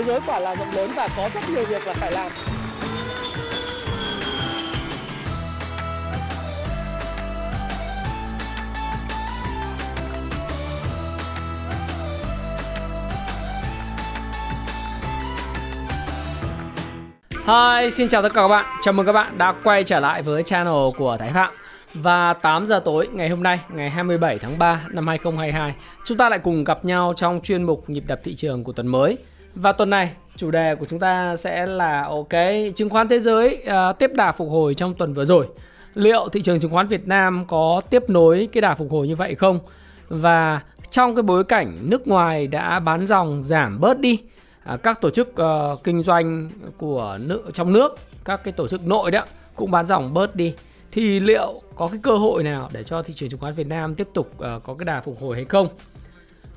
thế giới quả là rộng lớn và có rất nhiều việc là phải làm Hi, xin chào tất cả các bạn. Chào mừng các bạn đã quay trở lại với channel của Thái Phạm. Và 8 giờ tối ngày hôm nay, ngày 27 tháng 3 năm 2022, chúng ta lại cùng gặp nhau trong chuyên mục nhịp đập thị trường của tuần mới. Và tuần này, chủ đề của chúng ta sẽ là ok, chứng khoán thế giới uh, tiếp đà phục hồi trong tuần vừa rồi. Liệu thị trường chứng khoán Việt Nam có tiếp nối cái đà phục hồi như vậy không? Và trong cái bối cảnh nước ngoài đã bán dòng giảm bớt đi À, các tổ chức uh, kinh doanh của nước trong nước các cái tổ chức nội đó cũng bán dòng bớt đi thì liệu có cái cơ hội nào để cho thị trường chứng khoán Việt Nam tiếp tục uh, có cái đà phục hồi hay không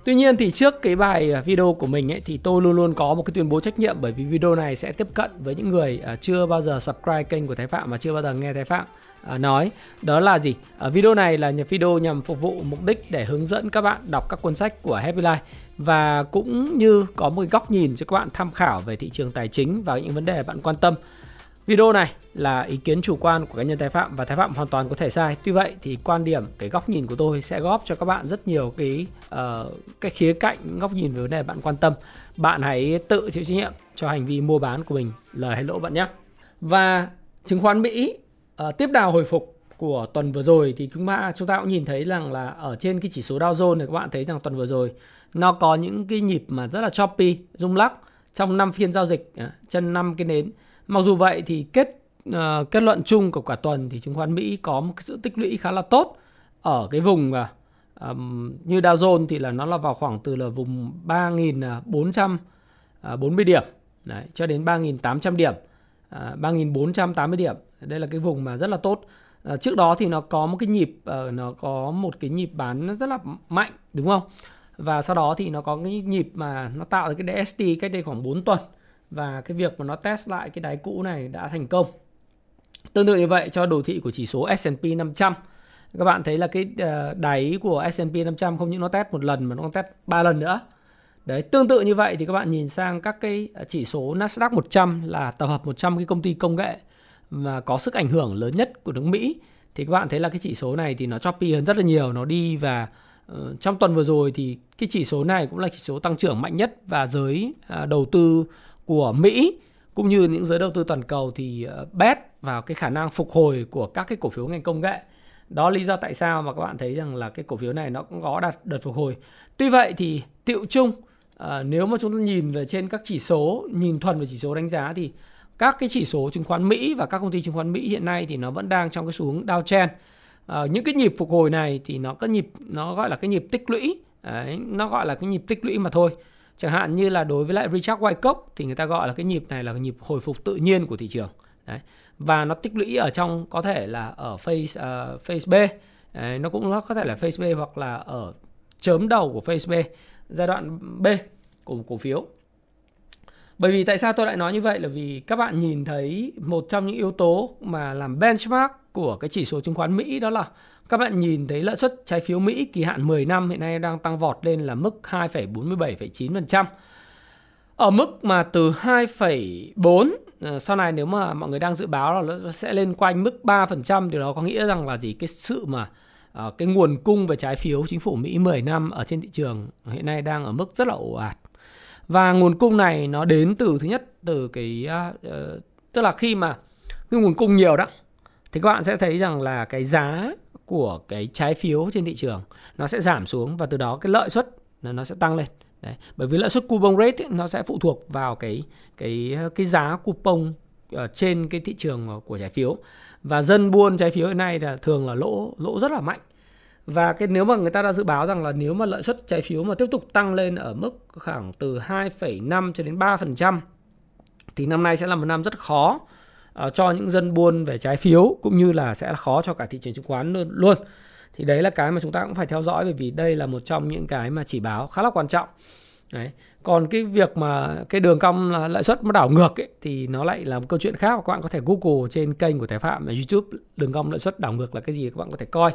Tuy nhiên thì trước cái bài à, video của mình ấy, thì tôi luôn luôn có một cái tuyên bố trách nhiệm bởi vì video này sẽ tiếp cận với những người à, chưa bao giờ subscribe kênh của Thái Phạm và chưa bao giờ nghe Thái Phạm à, nói. Đó là gì? Video này là video nhằm phục vụ mục đích để hướng dẫn các bạn đọc các cuốn sách của Happy Life và cũng như có một góc nhìn cho các bạn tham khảo về thị trường tài chính và những vấn đề bạn quan tâm. Video này là ý kiến chủ quan của cá nhân Thái Phạm và Thái Phạm hoàn toàn có thể sai. Tuy vậy thì quan điểm, cái góc nhìn của tôi sẽ góp cho các bạn rất nhiều cái uh, cái khía cạnh góc nhìn về vấn đề bạn quan tâm. Bạn hãy tự chịu trách nhiệm cho hành vi mua bán của mình, lời hay lỗ bạn nhé. Và chứng khoán Mỹ uh, tiếp đà hồi phục của tuần vừa rồi thì chúng ta chúng ta cũng nhìn thấy rằng là ở trên cái chỉ số Dow Jones này các bạn thấy rằng tuần vừa rồi nó có những cái nhịp mà rất là choppy, rung lắc trong 5 phiên giao dịch à, chân 5 cái nến. Mặc dù vậy thì kết uh, kết luận chung của cả tuần thì chứng khoán Mỹ có một cái sự tích lũy khá là tốt ở cái vùng uh, um, như Dow Jones thì là nó là vào khoảng từ là vùng 3.440 ờ, điểm Đấy, cho đến 3.800 điểm, uh, 3.480 điểm. Đây là cái vùng mà rất là tốt. Uh, trước đó thì nó có một cái nhịp uh, nó có một cái nhịp bán rất là mạnh đúng không? và sau đó thì nó có cái nhịp mà nó tạo ra cái DST cách đây khoảng 4 tuần và cái việc mà nó test lại cái đáy cũ này đã thành công. Tương tự như vậy cho đồ thị của chỉ số S&P 500. Các bạn thấy là cái ờ, đáy của S&P 500 không những nó test một lần mà nó còn test 3 lần nữa. Đấy, tương tự như vậy thì các bạn nhìn sang các cái ờ, chỉ số Nasdaq 100 là tập hợp 100 cái công ty công nghệ mà có sức ảnh hưởng lớn nhất của nước Mỹ thì các bạn thấy là cái chỉ số này thì nó choppy hơn rất là nhiều, nó đi và uh, trong tuần vừa rồi thì cái chỉ số này cũng là chỉ số tăng trưởng mạnh nhất và giới uh, đầu tư của Mỹ cũng như những giới đầu tư toàn cầu thì ờ, bet vào cái khả năng phục hồi của các cái cổ phiếu ngành công nghệ. Đó lý do tại sao mà các bạn thấy rằng là cái cổ phiếu này nó cũng có đạt đợt phục hồi. Tuy vậy thì tiệu chung à, nếu mà chúng ta nhìn về trên các chỉ số, nhìn thuần về chỉ số đánh giá thì các cái chỉ số chứng khoán Mỹ và các công ty chứng khoán Mỹ hiện nay thì nó vẫn đang trong cái xu hướng downtrend À, những cái nhịp phục hồi này thì nó có nhịp nó gọi là cái nhịp tích lũy Đấy, nó gọi là cái nhịp tích lũy mà thôi chẳng hạn như là đối với lại Richard Wyckoff thì người ta gọi là cái nhịp này là cái nhịp hồi phục tự nhiên của thị trường. Đấy. và nó tích lũy ở trong có thể là ở phase uh, ờ, phase B. Đấy, nó cũng có thể là phase B hoặc là ở chớm đầu của phase B giai đoạn B của cổ phiếu. Bởi vì tại sao tôi lại nói như vậy? Là vì các bạn nhìn thấy một trong những yếu tố mà làm benchmark của cái chỉ số chứng khoán Mỹ đó là các bạn nhìn thấy lợi suất trái phiếu Mỹ kỳ hạn 10 năm hiện nay đang tăng vọt lên là mức 2,47,9%. Ở mức mà từ 2,4 ờ, sau này nếu mà mọi người đang dự báo là nó sẽ lên quanh mức 3% điều đó có nghĩa rằng là gì cái sự mà ờ, cái nguồn cung về trái phiếu chính phủ Mỹ 10 năm ở trên thị trường hiện nay đang ở mức rất là ồ ạt. Và nguồn cung này nó đến từ thứ nhất từ cái uh, tức là khi mà cái nguồn cung nhiều đó thì các bạn sẽ thấy rằng là cái giá của cái trái phiếu trên thị trường nó sẽ giảm xuống và từ đó cái lợi suất nó sẽ tăng lên. Đấy. Bởi vì lợi suất coupon rate ấy, nó sẽ phụ thuộc vào cái cái cái giá coupon ở trên cái thị trường của trái phiếu và dân buôn trái phiếu hiện nay là thường là lỗ lỗ rất là mạnh và cái nếu mà người ta đã dự báo rằng là nếu mà lợi suất trái phiếu mà tiếp tục tăng lên ở mức khoảng từ 2,5 cho đến 3% thì năm nay sẽ là một năm rất khó uh, cho những dân buôn về trái phiếu cũng như là sẽ khó cho cả thị trường chứng khoán luôn, luôn. Thì đấy là cái mà chúng ta cũng phải theo dõi bởi vì đây là một trong những cái mà chỉ báo khá là quan trọng. Đấy. Còn cái việc mà cái đường cong lãi suất nó đảo ngược ấy, thì nó lại là một câu chuyện khác các bạn có thể Google trên kênh của Thái Phạm ở YouTube đường cong lãi suất đảo ngược là cái gì các bạn có thể coi.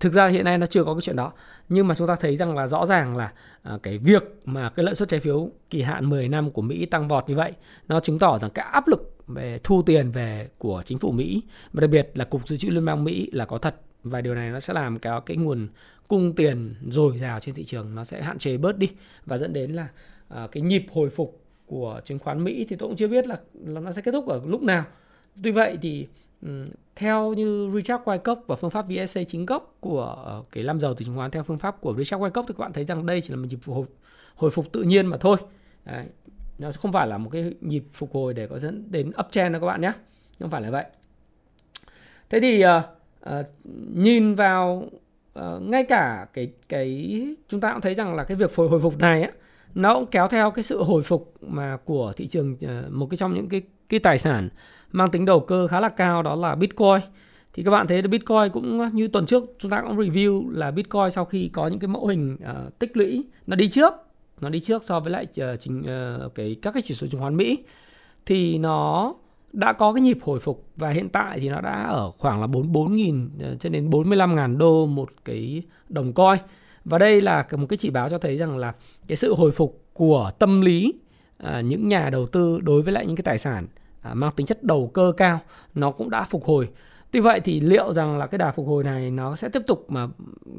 Thực ra hiện nay nó chưa có cái chuyện đó. Nhưng mà chúng ta thấy rằng là rõ ràng là à, cái việc mà cái lãi suất trái phiếu kỳ hạn 10 năm của Mỹ tăng vọt như vậy nó chứng tỏ rằng cái áp lực về thu tiền về của chính phủ Mỹ và đặc biệt là cục dự trữ liên bang Mỹ là có thật và điều này nó sẽ làm cái cái nguồn cung tiền dồi dào trên thị trường nó sẽ hạn chế bớt đi và dẫn đến là à, cái nhịp hồi phục của chứng khoán Mỹ thì tôi cũng chưa biết là, là nó sẽ kết thúc ở lúc nào. Tuy vậy thì um, theo như Richard Wyckoff và phương pháp VSA chính gốc của uh, cái làm giàu từ chứng khoán theo phương pháp của Richard Wyckoff thì các bạn thấy rằng đây chỉ là một nhịp hồi, hồi phục tự nhiên mà thôi. Đấy. Nó không phải là một cái nhịp phục hồi để có dẫn đến uptrend đâu các bạn nhé. Không phải là vậy. Thế thì uh, uh, nhìn vào uh, ngay cả cái cái chúng ta cũng thấy rằng là cái việc hồi hồi phục này á nó cũng kéo theo cái sự hồi phục mà của thị trường uh, một cái trong những cái cái tài sản mang tính đầu cơ khá là cao đó là Bitcoin. Thì các bạn thấy Bitcoin cũng như tuần trước chúng ta cũng review là Bitcoin sau khi có những cái mẫu hình uh, tích lũy nó đi trước, nó đi trước so với lại uh, chính uh, cái các cái chỉ số chứng khoán Mỹ thì nó đã có cái nhịp hồi phục và hiện tại thì nó đã ở khoảng là 44.000 ờ, cho đến 45.000 đô một cái đồng coin. Và đây là một cái chỉ báo cho thấy rằng là cái sự hồi phục của tâm lý à, những nhà đầu tư đối với lại những cái tài sản à, mang tính chất đầu cơ cao nó cũng đã phục hồi. Tuy vậy thì liệu rằng là cái đà phục hồi này nó sẽ tiếp tục mà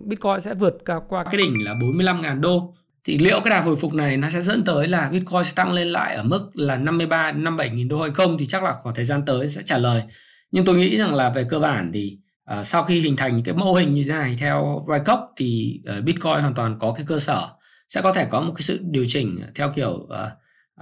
Bitcoin sẽ vượt qua cái đỉnh là 45.000 đô thì liệu cái đà hồi phục này nó sẽ dẫn tới là Bitcoin sẽ tăng lên lại ở mức là 53 đến 57 nghìn đô hay không thì chắc là khoảng thời gian tới sẽ trả lời. Nhưng tôi nghĩ rằng là về cơ bản thì uh, sau khi hình thành cái mô hình như thế này theo Wyckoff thì uh, Bitcoin hoàn toàn có cái cơ sở sẽ có thể có một cái sự điều chỉnh theo kiểu ờ,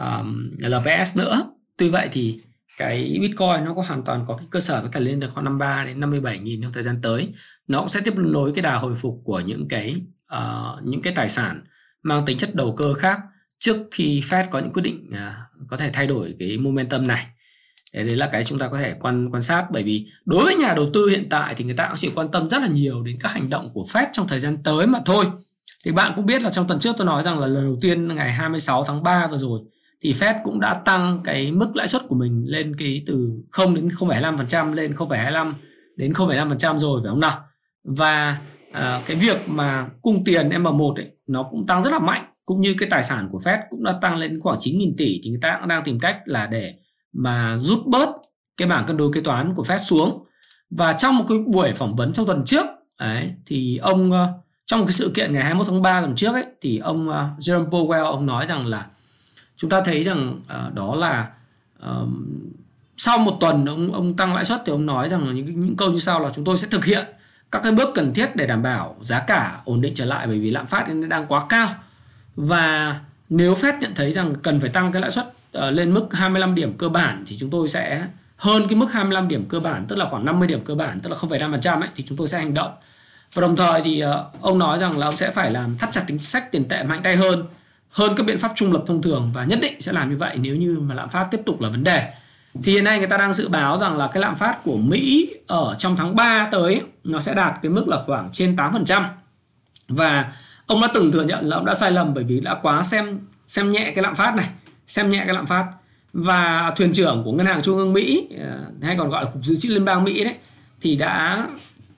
uh, um, LPS nữa. Tuy vậy thì cái Bitcoin nó có hoàn toàn có cái cơ sở có thể lên được khoảng 53 đến 57 nghìn trong thời gian tới. Nó cũng sẽ tiếp nối cái đà hồi phục của những cái uh, những cái tài sản mang tính chất đầu cơ khác trước khi Fed có những quyết định à, có thể thay đổi cái momentum này. Đấy là cái chúng ta có thể quan quan sát bởi vì đối với nhà đầu tư hiện tại thì người ta cũng chỉ quan tâm rất là nhiều đến các hành động của Fed trong thời gian tới mà thôi. Thì bạn cũng biết là trong tuần trước tôi nói rằng là lần đầu tiên ngày 26 tháng 3 vừa rồi thì Fed cũng đã tăng cái mức lãi suất của mình lên cái từ 0 đến 0,25% lên 0,25 đến 0,5% rồi phải không nào? Và à, cái việc mà cung tiền M1 ấy, nó cũng tăng rất là mạnh cũng như cái tài sản của Fed cũng đã tăng lên khoảng 9.000 tỷ thì người ta cũng đang tìm cách là để mà rút bớt cái bảng cân đối kế toán của Fed xuống. Và trong một cái buổi phỏng vấn trong tuần trước ấy, thì ông ờ, trong một cái sự kiện ngày 21 tháng 3 tuần trước ấy thì ông uh, Jerome Powell ông nói rằng là chúng ta thấy rằng uh, đó là uh, sau một tuần ông ông tăng lãi suất thì ông nói rằng là những những câu như sau là chúng tôi sẽ thực hiện các cái bước cần thiết để đảm bảo giá cả ổn định trở lại bởi vì lạm phát đang quá cao. Và nếu Fed nhận thấy rằng cần phải tăng cái lãi suất ờ, lên mức 25 điểm cơ bản thì chúng tôi sẽ hơn cái mức 25 điểm cơ bản tức là khoảng 50 điểm cơ bản tức là 0,5% ấy thì chúng tôi sẽ hành động. Và đồng thời thì ờ, ông nói rằng là ông sẽ phải làm thắt chặt chính sách tiền tệ mạnh tay hơn hơn các biện pháp trung lập thông thường và nhất định sẽ làm như vậy nếu như mà lạm phát tiếp tục là vấn đề thì hiện nay người ta đang dự báo rằng là cái lạm phát của Mỹ ở trong tháng 3 tới nó sẽ đạt cái mức là khoảng trên 8%. Và ông đã từng thừa nhận là ông đã sai lầm bởi vì đã quá xem xem nhẹ cái lạm phát này, xem nhẹ cái lạm phát. Và thuyền trưởng của ngân hàng trung ương Mỹ ờ, hay còn gọi là cục dự trữ liên bang Mỹ đấy thì đã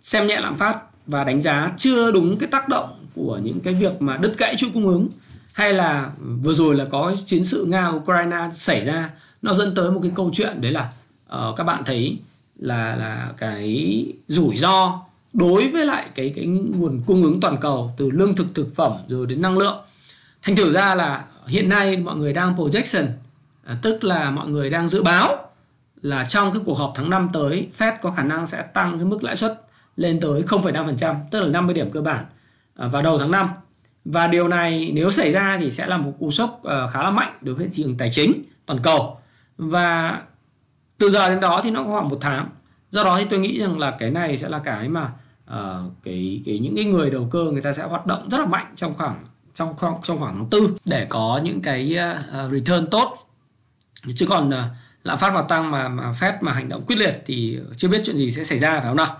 xem nhẹ lạm phát và đánh giá chưa đúng cái tác động của những cái việc mà đứt gãy chuỗi cung ứng hay là vừa rồi là có chiến sự Nga Ukraine xảy ra nó dẫn tới một cái câu chuyện đấy là uh, các bạn thấy là là cái rủi ro đối với lại cái cái nguồn cung ứng toàn cầu từ lương thực thực phẩm rồi đến năng lượng. Thành thử ra là hiện nay mọi người đang projection à, tức là mọi người đang dự báo là trong cái cuộc họp tháng 5 tới Fed có khả năng sẽ tăng cái mức lãi suất lên tới 0,5% tức là 50 điểm cơ bản à, vào đầu tháng 5 và điều này nếu xảy ra thì sẽ là một cú sốc ờ, khá là mạnh đối với thị trường tài chính toàn cầu và từ giờ đến đó thì nó có khoảng một tháng. Do đó thì tôi nghĩ rằng là cái này sẽ là cái mà uh, cái cái những cái người đầu cơ người ta sẽ hoạt động rất là mạnh trong khoảng trong khoảng trong khoảng tháng tư để có những cái uh, return tốt. Chứ còn uh, lạm phát mà tăng mà mà Fed mà hành động quyết liệt thì chưa biết chuyện gì sẽ xảy ra phải không nào?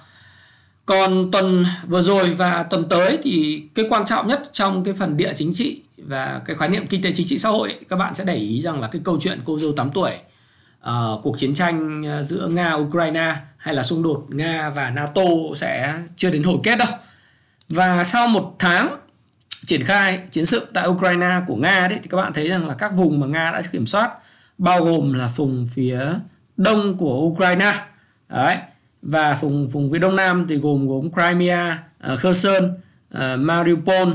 Còn tuần vừa rồi và tuần tới thì cái quan trọng nhất trong cái phần địa chính trị và cái khái niệm kinh tế chính trị xã hội các bạn sẽ để ý rằng là cái câu chuyện cô dâu 8 tuổi uh, cuộc chiến tranh ờ, giữa Nga Ukraine hay là xung đột Nga và NATO sẽ chưa đến hồi kết đâu. Và sau một tháng triển khai chiến sự tại Ukraine của Nga đấy thì các bạn thấy rằng là các vùng mà Nga đã kiểm soát bao gồm là vùng phía đông của Ukraine đấy và vùng vùng phía đông nam thì gồm gồm Crimea, uh, Kherson, uh, Mariupol,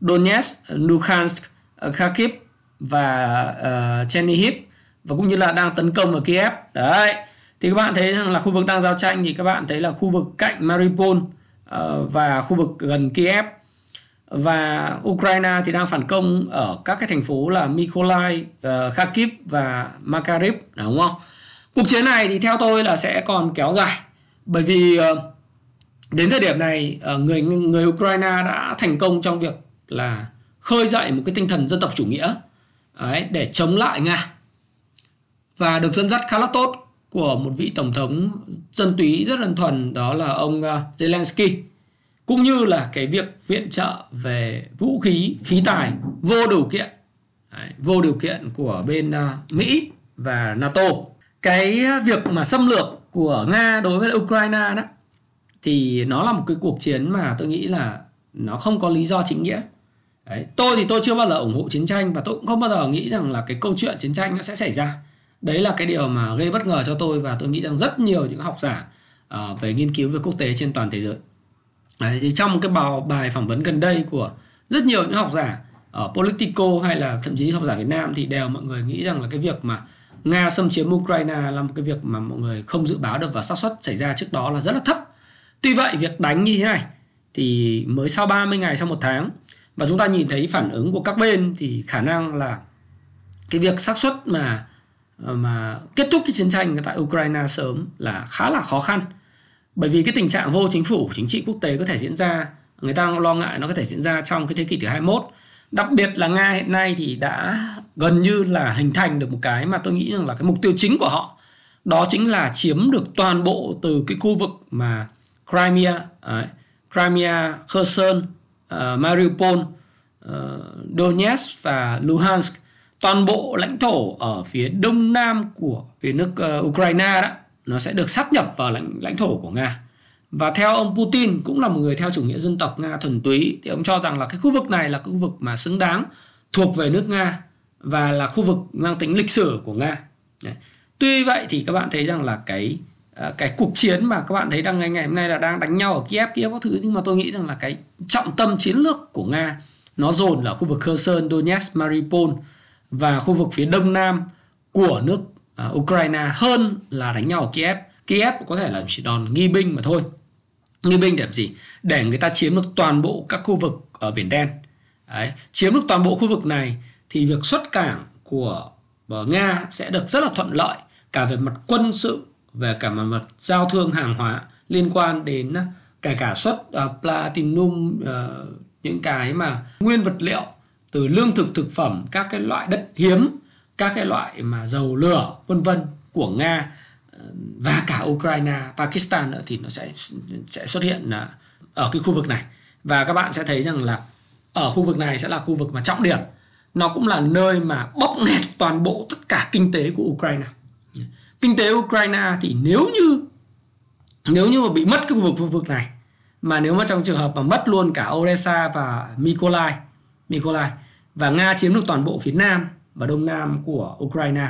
Donetsk, Luhansk, uh, Kharkiv và uh, Chernihiv và cũng như là đang tấn công ở Kiev. Đấy. Thì các bạn thấy rằng là khu vực đang giao tranh thì các bạn thấy là khu vực cạnh Mariupol ờ, và khu vực gần Kiev. Và Ukraine thì đang phản công ở các cái thành phố là Mykolaiv, ờ, Kharkiv và Makariv đúng không? Cuộc chiến này thì theo tôi là sẽ còn kéo dài. Bởi vì ờ, đến thời điểm này người người Ukraine đã thành công trong việc là khơi dậy một cái tinh thần dân tộc chủ nghĩa. Đấy, để chống lại Nga và được dẫn dắt khá là tốt của một vị tổng thống dân túy rất đơn thuần đó là ông à, Zelensky. Cũng như là cái việc viện trợ về vũ khí khí tài vô điều kiện. Đấy, vô điều kiện của bên uh, Mỹ và NATO. Cái việc mà xâm lược của Nga đối với Ukraine đó thì nó là một cái cuộc chiến mà tôi nghĩ là nó không có lý do chính nghĩa. Đấy, tôi thì tôi chưa bao giờ ủng hộ chiến tranh và tôi cũng không bao giờ nghĩ rằng là cái câu chuyện chiến tranh nó sẽ xảy ra đấy là cái điều mà gây bất ngờ cho tôi và tôi nghĩ rằng rất nhiều những học giả uh, về nghiên cứu về quốc tế trên toàn thế giới đấy, thì trong cái bài, bài phỏng vấn gần đây của rất nhiều những học giả ở Politico hay là thậm chí học giả Việt Nam thì đều mọi người nghĩ rằng là cái việc mà Nga xâm chiếm Ukraine là một cái việc mà mọi người không dự báo được và xác suất xảy ra trước đó là rất là thấp. Tuy vậy việc đánh như thế này thì mới sau 30 ngày sau một tháng và chúng ta nhìn thấy phản ứng của các bên thì khả năng là cái việc xác suất mà Ờ, mà kết thúc cái chiến tranh tại Ukraine sớm là khá là khó khăn. Bởi vì cái tình trạng vô chính phủ chính trị quốc tế có thể diễn ra người ta lo ngại nó có thể diễn ra trong cái thế kỷ thứ 21 đặc biệt là Nga hiện nay thì đã gần như là hình thành được một cái mà tôi nghĩ rằng là cái mục tiêu chính của họ. Đó chính là chiếm được toàn bộ từ cái khu vực mà Crimea, ấy, Crimea, Kherson, uh, Mariupol, uh, Donetsk và Luhansk toàn bộ lãnh thổ ở phía đông nam của phía nước uh, Ukraine đó nó sẽ được sáp nhập vào lãnh lãnh thổ của Nga. Và theo ông Putin cũng là một người theo chủ nghĩa dân tộc Nga thuần túy thì ông cho rằng là cái khu vực này là khu vực mà xứng đáng thuộc về nước Nga và là khu vực mang tính lịch sử của Nga. Đấy. Tuy vậy thì các bạn thấy rằng là cái ờ, cái cuộc chiến mà các bạn thấy đang ngày ngày hôm nay là đang đánh nhau ở Kiev Kiev các thứ nhưng mà tôi nghĩ rằng là cái trọng tâm chiến lược của Nga nó dồn ở khu vực Kherson, Donetsk, Mariupol và khu vực phía đông nam của nước uh, Ukraine hơn là đánh nhau ở Kiev. Kiev có thể là chỉ đòn nghi binh mà thôi. Nghi binh để làm gì? Để người ta chiếm được toàn bộ các khu vực ở biển đen. Đấy, chiếm được toàn bộ khu vực này thì việc xuất cảng của ờ, Nga sẽ được rất là thuận lợi cả về mặt quân sự, về cả mặt giao thương hàng hóa liên quan đến à, kể cả xuất uh, platinum uh, những cái mà nguyên vật liệu từ lương thực thực phẩm các cái loại đất hiếm các cái loại mà dầu lửa vân vân của nga ờ, và cả Ukraine, Pakistan nữa thì nó sẽ sẽ xuất hiện ờ, ở cái khu vực này. Và các bạn sẽ thấy rằng là ở khu vực này sẽ là khu vực mà trọng điểm. Nó cũng là nơi mà bóp nghẹt toàn bộ tất cả kinh tế của Ukraine. Kinh tế Ukraine thì nếu như nếu như mà bị mất cái khu vực khu vực này mà nếu mà trong trường hợp mà mất luôn cả Odessa và Mykolaiv Mykolaiv và Nga chiếm được toàn bộ phía nam và đông nam của Ukraine.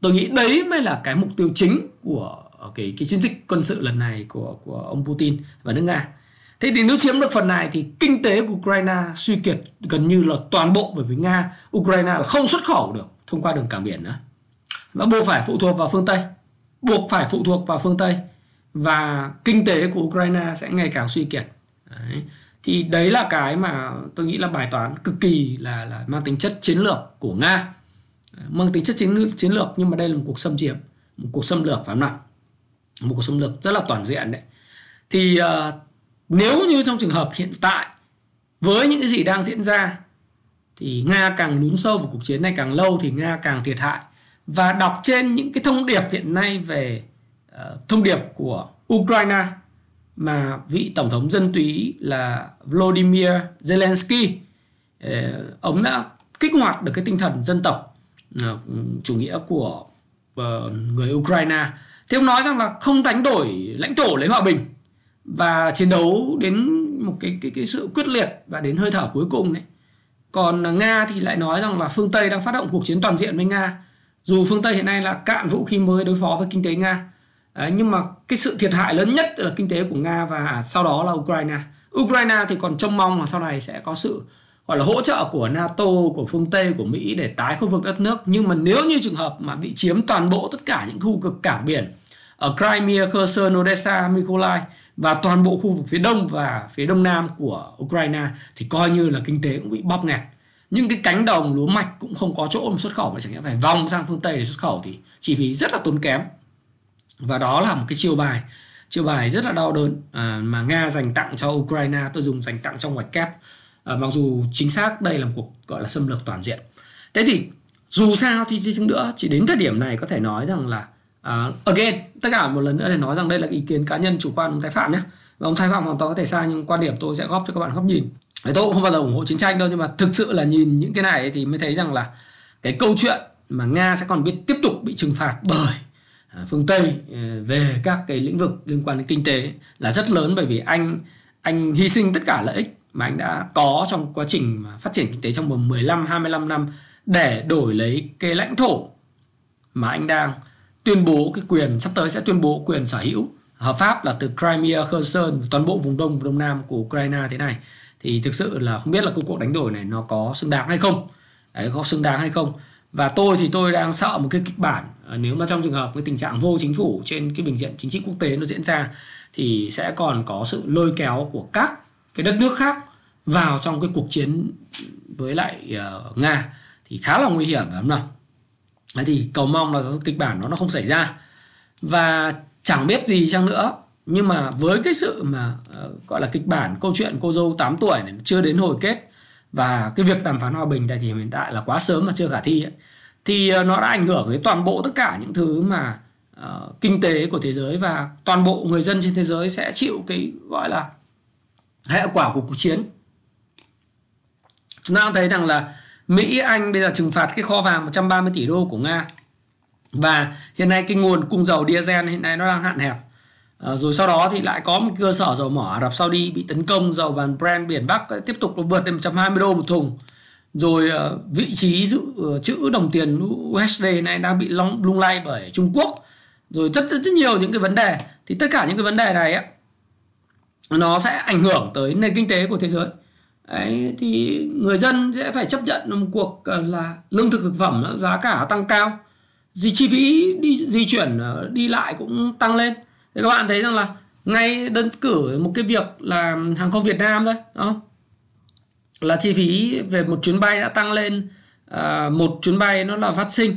Tôi nghĩ đấy mới là cái mục tiêu chính của ờ, cái cái chiến dịch quân sự lần này của của ông Putin và nước Nga. Thế thì nếu chiếm được phần này thì kinh tế của Ukraine suy kiệt gần như là toàn bộ bởi vì Nga, Ukraine là không xuất khẩu được thông qua đường cảng biển nữa. Và buộc phải phụ thuộc vào phương Tây. Buộc phải phụ thuộc vào phương Tây và kinh tế của Ukraine sẽ ngày càng suy kiệt. Đấy thì đấy là cái mà tôi nghĩ là bài toán cực kỳ là là mang tính chất chiến lược của nga. À, mang tính chất chiến lược chiến lược nhưng mà đây là một cuộc xâm chiếm một cuộc xâm lược phải không nào một cuộc xâm lược rất là toàn diện đấy. Thì uh, nếu như trong trường hợp hiện tại với những cái gì đang diễn ra thì nga càng lún sâu vào cuộc chiến này càng lâu thì nga càng thiệt hại. Và đọc trên những cái thông điệp hiện nay về uh, thông điệp của ukraine mà vị tổng thống dân túy là Volodymyr Zelensky ờ, ông đã kích hoạt được cái tinh thần dân tộc ờ, chủ nghĩa của ờ, người Ukraine. Thì ông nói rằng là không đánh đổi lãnh thổ lấy hòa bình và chiến đấu đến một cái cái cái sự quyết liệt và đến hơi thở cuối cùng đấy còn nga thì lại nói rằng là phương tây đang phát động cuộc chiến toàn diện với nga. Dù phương tây hiện nay là cạn vũ khí mới đối phó với kinh tế nga Đấy, nhưng mà cái sự thiệt hại lớn nhất là kinh tế của nga và sau đó là ukraine ukraine thì còn trông mong là sau này sẽ có sự gọi là hỗ trợ của nato của phương tây của mỹ để tái khu vực đất nước nhưng mà nếu như trường hợp mà bị chiếm toàn bộ tất cả những khu vực cảng biển ở Crimea, Kherson, Odessa, Mykolaiv và toàn bộ khu vực phía đông và phía đông nam của Ukraine thì coi như là kinh tế cũng bị bóp nghẹt. Những cái cánh đồng lúa mạch cũng không có chỗ mà xuất khẩu mà chẳng lẽ phải vòng sang phương Tây để xuất khẩu thì chi phí rất là tốn kém. Và đó là một cái chiêu bài. Chiêu bài rất là đau đớn à, mà Nga dành tặng cho Ukraine tôi dùng dành tặng trong ngoặc kép à, mặc dù chính xác đây là một cuộc gọi là xâm lược toàn diện. Thế thì dù sao thì gì nữa chỉ đến thời điểm này có thể nói rằng là uh, again tất cả một lần nữa để nói rằng đây là ý kiến cá nhân chủ quan ông thái phạm nhé. Và ông thái phạm hoàn toàn có thể sai nhưng quan điểm tôi sẽ góp cho các bạn góc nhìn. Tôi cũng không bao giờ ủng hộ chiến tranh đâu nhưng mà thực sự là nhìn những cái này thì mới thấy rằng là cái câu chuyện mà nga sẽ còn biết tiếp tục bị trừng phạt bởi À, phương tây ờ, về các cái lĩnh vực liên quan đến kinh tế là rất lớn bởi vì anh anh hy sinh tất cả lợi ích mà anh đã có trong quá trình phát triển kinh tế trong vòng 15 25 năm để đổi lấy cái lãnh thổ mà anh đang tuyên bố cái quyền sắp tới sẽ tuyên bố quyền sở hữu. Hợp pháp là từ Crimea, Kherson toàn bộ vùng đông vùng đông nam của Ukraine thế này. Thì thực sự là không biết là cuộc đánh đổi này nó có xứng đáng hay không. Đấy có xứng đáng hay không? Và tôi thì tôi đang sợ một cái kịch bản Ờ, nếu mà trong trường hợp cái tình trạng vô chính phủ trên cái bình diện chính trị quốc tế nó diễn ra thì sẽ còn có sự lôi kéo của các cái đất nước khác vào trong cái cuộc chiến với lại uh, nga thì khá là nguy hiểm phải không nào? Đấy thì cầu mong là kịch bản nó nó không xảy ra. Và chẳng biết gì chăng nữa nhưng mà với cái sự mà uh, gọi là kịch bản câu chuyện cô dâu 8 tuổi này chưa đến hồi kết và cái việc đàm phán hòa bình tại thì hiện tại là quá sớm mà chưa khả thi ấy, thì ờ, nó đã ảnh hưởng đến toàn bộ tất cả những thứ mà uh, kinh tế của thế giới và toàn bộ người dân trên thế giới sẽ chịu cái gọi là hệ quả của cuộc chiến. Chúng ta cũng thấy rằng là Mỹ Anh bây giờ trừng phạt cái kho vàng 130 tỷ đô của Nga. Và hiện nay cái nguồn cung dầu diesel hiện nay nó đang hạn hẹp. À, rồi sau đó thì lại có một cơ sở dầu mỏ Ả Rập Saudi bị tấn công dầu vàng Brent biển Bắc tiếp tục vượt lên 120 đô một thùng rồi ờ, vị trí dự ờ, chữ trữ đồng tiền USD này đang bị long, lung lay bởi Trung Quốc. Rồi rất, rất rất nhiều những cái vấn đề. Thì tất cả những cái vấn đề này á nó sẽ ảnh hưởng tới nền kinh tế của thế giới. Đấy, thì người dân sẽ phải chấp nhận một cuộc ờ, là lương thực thực phẩm giá cả tăng cao. Gì chi phí đi di chuyển đi lại cũng tăng lên. Thì các bạn thấy rằng là ngay đơn cử một cái việc là hàng không Việt Nam thôi đó là chi phí về một chuyến bay đã tăng lên à, một chuyến bay nó là phát sinh.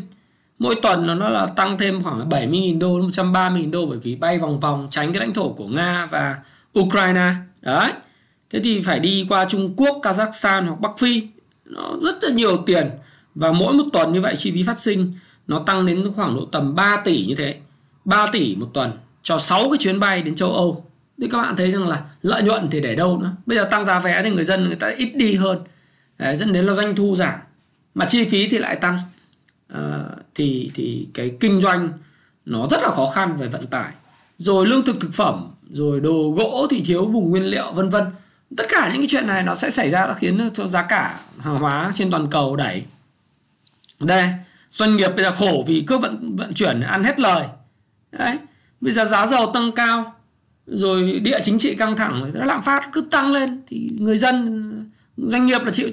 Mỗi tuần nó là tăng thêm khoảng 70.000 đô 130.000 đô bởi vì bay vòng vòng tránh cái lãnh thổ của Nga và Ukraine. Đấy. Thế thì phải đi qua Trung Quốc Kazakhstan hoặc Bắc Phi. Nó rất là nhiều tiền. Và mỗi một tuần như vậy chi phí phát sinh nó tăng đến khoảng độ tầm 3 tỷ như thế. 3 tỷ một tuần cho 6 cái chuyến bay đến châu Âu thì các bạn thấy rằng là lợi nhuận thì để đâu nữa. Bây giờ tăng giá vé thì người dân người ta ít đi hơn. Đấy, dẫn đến là doanh thu giảm. Mà chi phí thì lại tăng. À, thì thì cái kinh doanh nó rất là khó khăn về vận tải. Rồi lương thực thực phẩm rồi đồ gỗ thì thiếu vùng nguyên liệu vân vân. Tất cả những cái chuyện này nó sẽ xảy ra nó khiến cho giá cả hàng hóa trên toàn cầu đẩy. Đây doanh nghiệp bây giờ khổ vì cứ vận vận chuyển ăn hết lời. Đấy bây giờ giá dầu tăng cao rồi địa chính trị căng thẳng rồi lạm phát cứ tăng lên thì người dân doanh nghiệp là chịu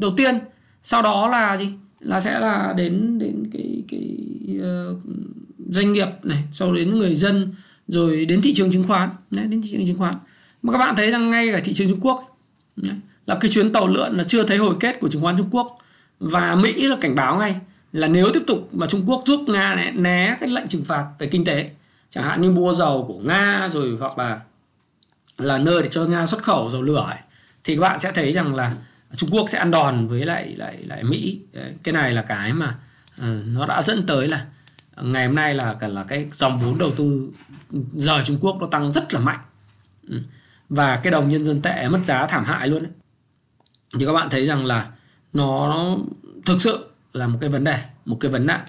đầu tiên. Sau đó là gì? Là sẽ là đến đến cái cái uh, doanh nghiệp này sau đến người dân rồi đến thị trường chứng khoán. Đấy, đến thị trường chứng khoán. Mà các bạn thấy rằng ngay cả thị trường Trung Quốc là cái chuyến tàu lượn là chưa thấy hồi kết của chứng khoán Trung Quốc. Và Mỹ là cảnh báo ngay là nếu tiếp tục mà Trung Quốc giúp Nga né, né cái lệnh trừng phạt về kinh tế chẳng hạn như mua dầu của Nga rồi hoặc là là nơi để cho Nga xuất khẩu dầu lửa ấy, thì các bạn sẽ thấy rằng là Trung Quốc sẽ ăn đòn với lại lại lại Mỹ. Cái này là cái mà uh, nó đã dẫn tới là ngày hôm nay là là cái dòng vốn đầu tư rời Trung Quốc nó tăng rất là mạnh. Ừ, và cái đồng nhân dân tệ mất giá thảm hại luôn ấy. thì các bạn thấy rằng là nó thực sự là một cái vấn đề một cái vấn nạn.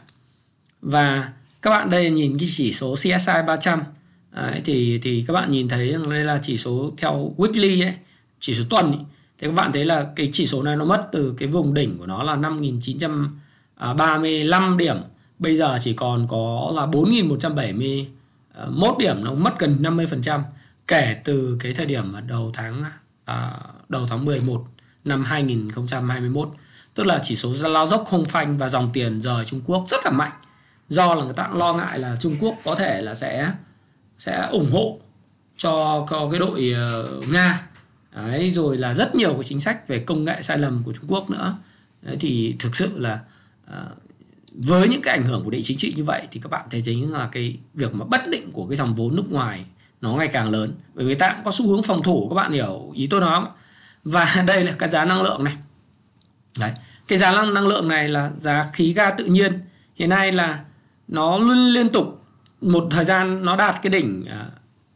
Và các bạn đây nhìn cái chỉ số CSI 300 Đấy, thì thì các bạn nhìn thấy rằng đây là chỉ số theo weekly ấy, chỉ số tuần ấy. thì các bạn thấy là cái chỉ số này nó mất từ cái vùng đỉnh của nó là 5.935 điểm. Bây giờ chỉ còn có là 4.171 điểm nó mất gần 50% kể từ cái thời điểm đầu tháng à, đầu tháng 11 năm 2021 tức là chỉ số lao dốc không phanh và dòng tiền rời Trung Quốc rất là mạnh do là người ta cũng lo ngại là Trung Quốc có thể là sẽ sẽ ủng hộ cho, cho cái đội uh, Nga. Đấy, rồi là rất nhiều cái chính sách về công nghệ sai lầm của Trung Quốc nữa. Đấy, thì thực sự là uh, với những cái ảnh hưởng của địa chính trị như vậy thì các bạn thấy chính là cái việc mà bất định của cái dòng vốn nước ngoài nó ngày càng lớn. Bởi vì ta cũng có xu hướng phòng thủ các bạn hiểu ý tôi nói không và đây là cái giá năng lượng này. Đấy cái giá năng năng lượng này là giá khí ga tự nhiên. Hiện nay là nó luôn liên tục một thời gian nó đạt cái đỉnh à,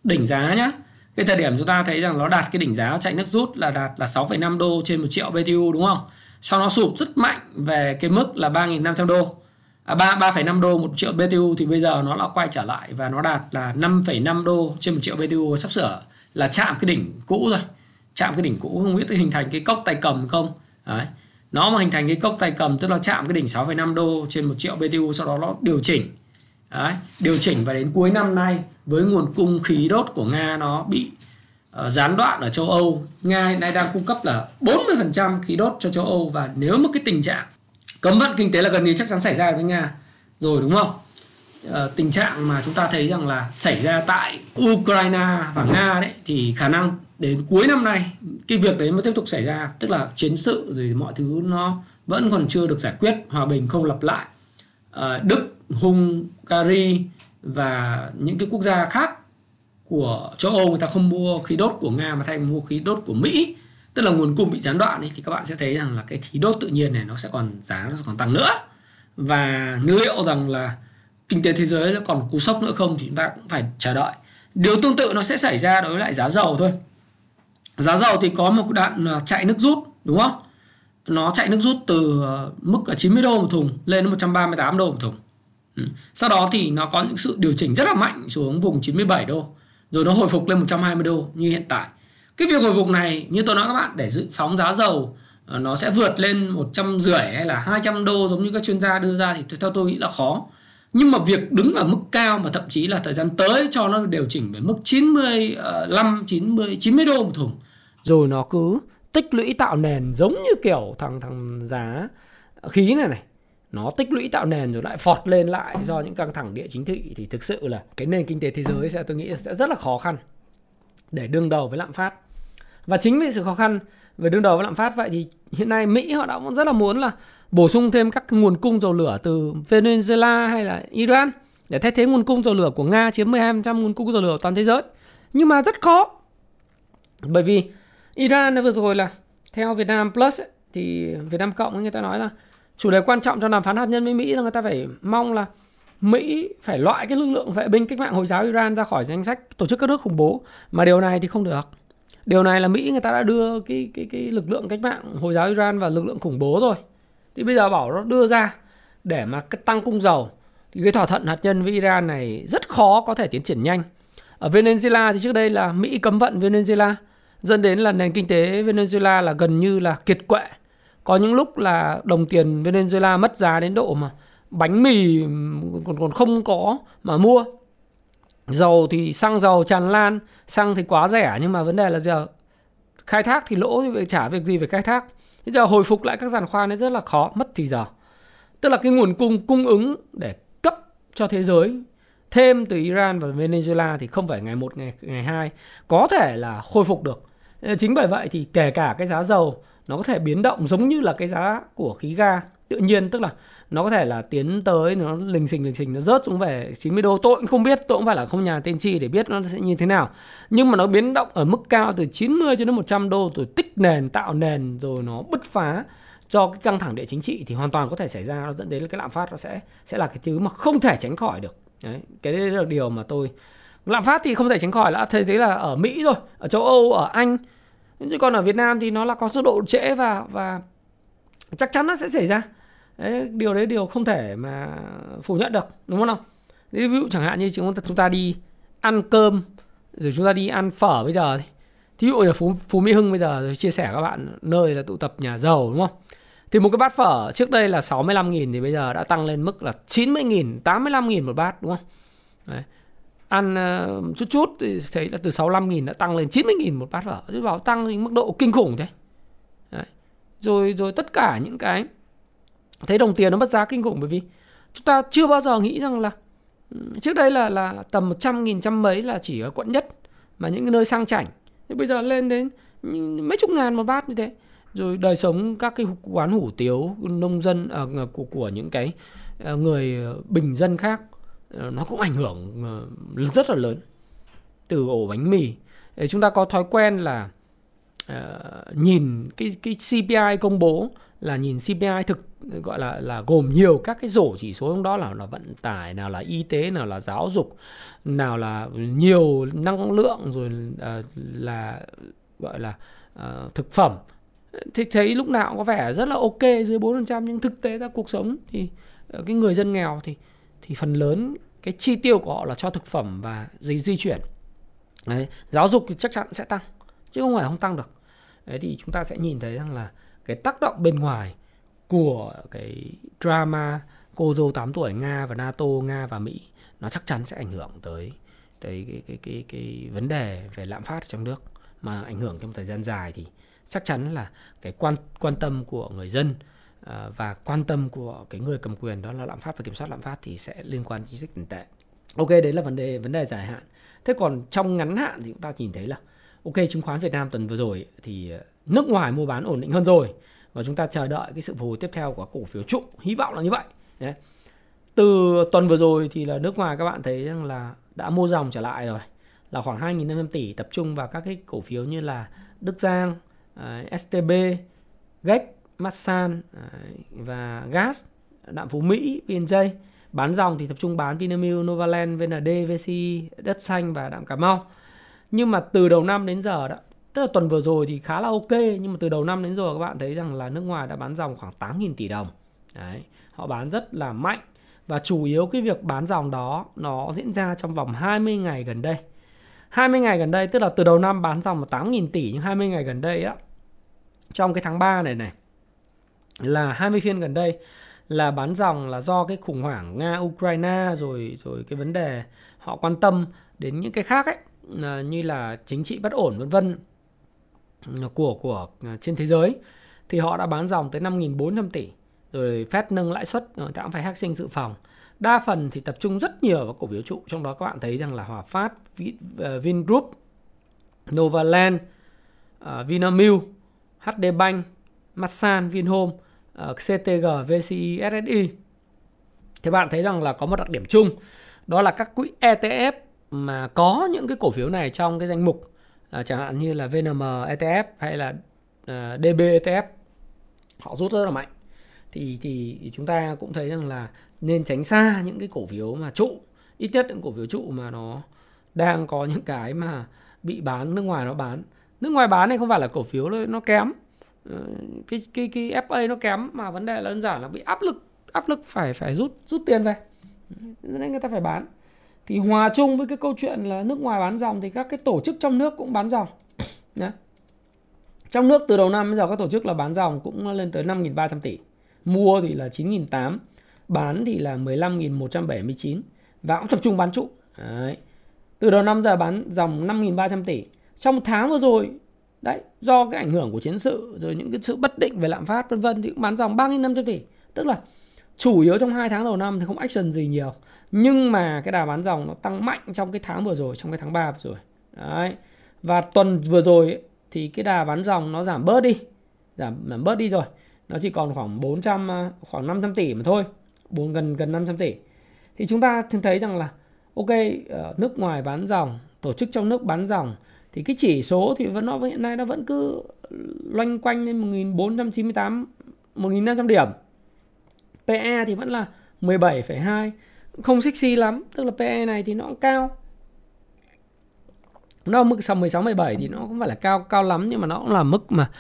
đỉnh giá nhá. Cái thời điểm chúng ta thấy rằng nó đạt cái đỉnh giá chạy nước rút là đạt là 6,5 đô trên 1 triệu BTU đúng không? Sau nó sụp rất mạnh về cái mức là 3.500 đô. À, 3 3,5 đô 1 triệu BTU thì bây giờ nó đã quay trở lại và nó đạt là 5,5 đô trên 1 triệu BTU. Sắp sửa là chạm cái đỉnh cũ rồi. Chạm cái đỉnh cũ không biết hình thành cái cốc tay cầm không? Đấy nó mà hình thành cái cốc tay cầm tức là chạm cái đỉnh 6,5 đô trên 1 triệu BTU sau đó nó điều chỉnh. Đấy, điều chỉnh và đến cuối năm nay với nguồn cung khí đốt của Nga nó bị uh, gián đoạn ở châu Âu Nga hiện nay đang cung cấp là 40% khí đốt cho châu Âu. Và nếu một cái tình trạng cấm vận kinh tế là gần như chắc chắn xảy ra với Nga rồi đúng không? Uh, tình trạng mà chúng ta thấy rằng là xảy ra tại Ukraine và Nga đấy thì khả năng đến cuối năm nay cái việc đấy mới tiếp tục xảy ra. Tức là chiến sự rồi mọi thứ nó vẫn còn chưa được giải quyết hòa bình không lặp lại. À, Đức Hungary và những cái quốc gia khác của châu Âu người ta không mua khí đốt của Nga mà thay mua khí đốt của Mỹ. Tức là nguồn cung bị gián đoạn ấy, thì các bạn sẽ thấy rằng là cái khí đốt tự nhiên này nó sẽ còn giá nó sẽ còn tăng nữa. Và liệu rằng là kinh tế thế giới nó còn cú sốc nữa không thì chúng ta cũng phải chờ đợi. Điều tương tự nó sẽ xảy ra đối với lại giá dầu thôi giá dầu thì có một đoạn à, chạy nước rút đúng không nó chạy nước rút từ à, mức là 90 đô một thùng lên đến 138 đô một thùng ừ. Sau đó thì nó có những sự điều chỉnh rất là mạnh xuống vùng 97 đô rồi nó hồi phục lên 120 đô như hiện tại. Cái việc hồi phục này như tôi nói các bạn để dự phóng giá dầu à, nó sẽ vượt lên 150 hay là 200 đô giống như các chuyên gia đưa ra thì theo tôi nghĩ là khó. Nhưng mà việc đứng ở mức cao mà thậm chí là thời gian tới cho nó điều chỉnh về mức 95, 90, 90 đô một thùng. Rồi nó cứ tích lũy tạo nền giống như kiểu thằng thằng giá khí này này. Nó tích lũy tạo nền rồi lại phọt lên lại do những căng thẳng địa chính trị. Thì thực sự là cái nền kinh tế thế giới sẽ, tôi nghĩ sẽ rất là khó khăn để đương đầu với lạm phát. Và chính vì sự khó khăn về đương đầu với lạm phát vậy thì hiện nay Mỹ họ đã rất là muốn là bổ sung thêm các nguồn cung dầu lửa từ Venezuela hay là Iran để thay thế nguồn cung dầu lửa của Nga chiếm 12% nguồn cung dầu lửa toàn thế giới. Nhưng mà rất khó, bởi vì Iran vừa rồi là theo Việt Nam Plus ấy, thì Việt Nam Cộng người ta nói là chủ đề quan trọng trong đàm phán hạt nhân với Mỹ là người ta phải mong là Mỹ phải loại cái lực lượng vệ binh cách mạng Hồi giáo Iran ra khỏi danh sách tổ chức các nước khủng bố mà điều này thì không được. Điều này là Mỹ người ta đã đưa cái cái cái lực lượng cách mạng Hồi giáo Iran và lực lượng khủng bố rồi. Thì bây giờ bảo nó đưa ra để mà tăng cung dầu thì cái thỏa thuận hạt nhân với Iran này rất khó có thể tiến triển nhanh. Ở Venezuela thì trước đây là Mỹ cấm vận Venezuela dẫn đến là nền kinh tế Venezuela là gần như là kiệt quệ. Có những lúc là đồng tiền Venezuela mất giá đến độ mà bánh mì còn còn không có mà mua. Dầu thì xăng dầu tràn lan, xăng thì quá rẻ nhưng mà vấn đề là giờ khai thác thì lỗ thì trả việc gì phải khai thác. Bây giờ hồi phục lại các giàn khoan ấy rất là khó, mất thì giờ. Tức là cái nguồn cung cung ứng để cấp cho thế giới thêm từ Iran và Venezuela thì không phải ngày một, ngày ngày hai, có thể là khôi phục được. Ờ, chính bởi vậy thì kể cả cái giá dầu, nó có thể biến động giống như là cái giá của khí ga, tự nhiên, tức là nó có thể là tiến tới, nó lình xình lình xình, nó rớt xuống về 90 đô. Tôi cũng không biết, tôi cũng phải là không nhà tiên tri để biết nó sẽ như thế nào. Nhưng mà nó biến động ở mức cao từ 90 cho đến 100 đô, rồi tích nền, tạo nền, rồi nó bứt phá cho cái căng thẳng địa chính trị thì hoàn toàn có thể xảy ra. Nó dẫn đến cái lạm phát nó sẽ sẽ là cái thứ mà không thể tránh khỏi được đấy cái đấy là điều mà tôi lạm phát thì không thể tránh khỏi là thấy thế là ở Mỹ rồi ở châu Âu ở Anh. Chứ còn ở Việt Nam thì nó là có số độ trễ và và chắc chắn nó sẽ xảy ra. Đấy, điều đấy điều không thể mà phủ nhận được đúng không? Nào ví dụ chẳng hạn như chúng ta, chúng ta đi ăn cơm rồi chúng ta đi ăn phở bây giờ thì thí dụ là phú phú mỹ hưng bây giờ chia sẻ các bạn nơi là tụ tập nhà giàu đúng không? Thì một cái bát phở trước đây là 65.000 thì bây giờ đã tăng lên mức là 90.000, 85.000 một bát đúng không? Đấy. ăn uh, chút chút thì thấy là từ 65.000 đã tăng lên 90.000 một bát phở. Chứ bảo tăng thì mức độ kinh khủng thế. Đấy. rồi rồi tất cả những cái thấy đồng tiền nó mất giá kinh khủng bởi vì chúng ta chưa bao giờ nghĩ rằng là trước đây là là tầm 100 nghìn trăm mấy là chỉ ở quận nhất mà những cái nơi sang chảnh. Thì bây giờ lên đến mấy chục ngàn một bát như thế rồi đời sống các cái quán hủ tiếu nông dân à, của của những cái à, người bình dân khác à, nó cũng ảnh hưởng à, rất là lớn từ ổ bánh mì. Để chúng ta có thói quen là uh, nhìn cái cái CPI công bố là nhìn CPI thực gọi là là gồm nhiều các cái rổ chỉ số trong đó là là vận tải nào là y tế nào là giáo dục nào là nhiều năng lượng rồi uh, là gọi là uh, thực phẩm thì thấy lúc nào cũng có vẻ rất là ok dưới 4% nhưng thực tế ra cuộc sống thì ờ, cái người dân nghèo thì thì phần lớn cái chi tiêu của họ là cho thực phẩm và di, di chuyển. Đấy, giáo dục thì chắc chắn sẽ tăng chứ không phải không tăng được. Đấy thì chúng ta sẽ nhìn thấy rằng là cái tác động bên ngoài của cái drama cô dâu 8 tuổi Nga và NATO, Nga và Mỹ nó chắc chắn sẽ ảnh hưởng tới tới cái cái cái cái vấn đề về lạm phát trong nước. Mà ảnh hưởng trong thời gian dài thì chắc chắn là cái quan quan tâm của người dân ờ, và quan tâm của cái người cầm quyền đó là lạm phát và kiểm soát lạm phát thì sẽ liên quan chính sách tiền tệ. Ok, đấy là vấn đề vấn đề dài hạn. Thế còn trong ngắn hạn thì chúng ta nhìn thấy là ok chứng khoán Việt Nam tuần vừa rồi thì ờ, nước ngoài mua bán ổn định hơn rồi và chúng ta chờ đợi cái sự phục hồi tiếp theo của cổ phiếu trụ hy vọng là như vậy Đấy. từ tuần vừa rồi thì là nước ngoài các bạn thấy rằng là đã mua dòng trở lại rồi là khoảng 2.500 tỷ tập trung vào các cái cổ phiếu như là Đức Giang, Ờ, uh, STB, GEC, Masan uh, ờ, và Gas, Đạm Phú Mỹ, PNJ. Bán dòng thì tập trung bán Vinamilk, Novaland, VND, VCI, Đất Xanh và Đạm Cà Mau. Nhưng mà từ đầu năm đến giờ đó Tức là tuần vừa rồi thì khá là ok nhưng mà từ đầu năm đến giờ các bạn thấy rằng là nước ngoài đã bán dòng khoảng 8.000 tỷ đồng. Đấy, họ bán rất là mạnh và chủ yếu cái việc bán dòng đó nó diễn ra trong vòng 20 ngày gần đây. 20 ngày gần đây tức là từ đầu năm bán dòng 8.000 tỷ nhưng 20 ngày gần đây á trong cái tháng 3 này này là 20 phiên gần đây là bán dòng là do cái khủng hoảng Nga Ukraine rồi rồi cái vấn đề họ quan tâm đến những cái khác ấy à, như là chính trị bất ổn vân vân à, của của à, trên thế giới. Thì họ đã bán dòng tới 5.400 tỷ rồi Fed nâng lãi suất người ta cũng phải phát sinh dự phòng. Đa phần thì tập trung rất nhiều vào cổ phiếu trụ trong đó các bạn thấy rằng là Hòa Phát, Vingroup, Novaland, Vinamilk, HD Bank, Masan, Vinhome, CTG, VCI, SSI. Thì bạn thấy rằng là có một đặc điểm chung đó là các quỹ ETF mà có những cái cổ phiếu này trong cái danh mục à, chẳng hạn như là VNM ETF hay là ờ, à, DB ETF họ rút rất là mạnh. Thì thì chúng ta cũng thấy rằng là nên tránh xa những cái cổ phiếu mà trụ ít nhất những cổ phiếu trụ mà nó đang có những cái mà bị bán nước ngoài nó bán nước ngoài bán này không phải là cổ phiếu nó kém. Ờ, cái cái cái FA nó kém mà vấn đề là đơn giản là bị áp lực áp lực phải phải rút rút tiền về. Nên người ta phải bán. Thì hòa chung với cái câu chuyện là nước ngoài bán dòng thì các cái tổ chức trong nước cũng bán dòng. Đấy. trong nước từ đầu năm bây giờ các tổ chức là bán dòng cũng lên tới 5.300 tỷ. Mua thì là 9.800 bán thì là 15.179 và cũng tập trung bán trụ. Đấy. từ đầu năm giờ bán dòng 5.300 tỷ trong một tháng vừa rồi đấy do cái ảnh hưởng của chiến sự rồi những cái sự bất định về lạm phát vân vân thì cũng bán dòng 3.500 tỷ tức là chủ yếu trong hai tháng đầu năm thì không action gì nhiều. Nhưng mà cái đà bán dòng nó tăng mạnh trong cái tháng vừa rồi trong cái tháng 3 vừa rồi. Đấy. Và tuần vừa rồi ấy, thì cái đà bán dòng nó giảm bớt đi. Giảm, giảm bớt đi rồi. Nó chỉ còn khoảng 400 à, khoảng 500 tỷ mà thôi. Bốn gần gần 500 tỷ. Thì chúng ta thường thấy rằng là ok ờ, nước ngoài bán dòng tổ chức trong nước bán dòng thì cái chỉ số thì vẫn nó hiện nay nó vẫn cứ loanh quanh lên 1498 1500 điểm. PE thì vẫn là 17,2 không sexy lắm tức là PE này thì nó cũng cao. Nó mức 16 17 thì nó cũng phải là cao cao lắm nhưng mà nó cũng là mức mà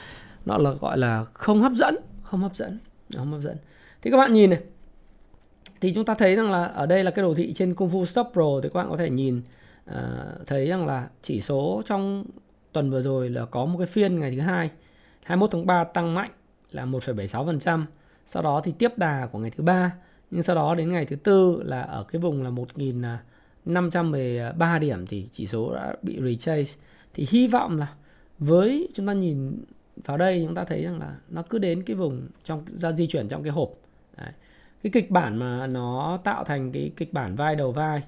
nó là gọi là không hấp dẫn không hấp dẫn không hấp dẫn. Thì các bạn nhìn này thì chúng ta thấy rằng là ở đây là cái đồ thị trên Kung Fu Stop Pro thì các bạn có thể nhìn uh, thấy rằng là chỉ số trong tuần vừa rồi là có một cái phiên ngày thứ hai 21 tháng 3 tăng mạnh là 1,76%. Sau đó thì tiếp đà của ngày thứ ba nhưng sau đó đến ngày thứ tư là ở cái vùng là 1.513 điểm thì chỉ số đã bị retrace thì hy vọng là với chúng ta nhìn vào đây chúng ta thấy rằng là nó cứ đến cái vùng trong ra di chuyển trong cái hộp Đấy. cái kịch bản mà nó tạo thành cái kịch bản vai đầu vai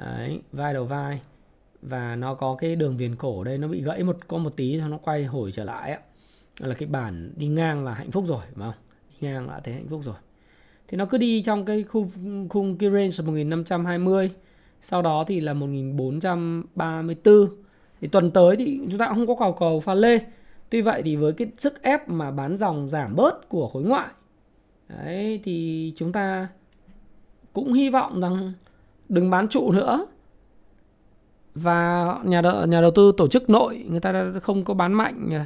Đấy, vai đầu vai. Và nó có cái đường viền cổ đây nó bị gãy một có một tí cho nó quay hồi trở lại ấy. là cái bản đi ngang là hạnh phúc rồi đúng không? Đi ngang là thấy hạnh phúc rồi. Thì nó cứ đi trong cái khung khung kia range 1520 sau đó thì là 1434 thì tuần tới thì chúng ta cũng không có cầu cầu pha lê. Tuy vậy thì với cái sức ép mà bán dòng giảm bớt của khối ngoại đấy thì chúng ta cũng hy vọng rằng đừng bán trụ nữa. Và nhà đầu, nhà đầu tư tổ chức nội người ta không có bán mạnh.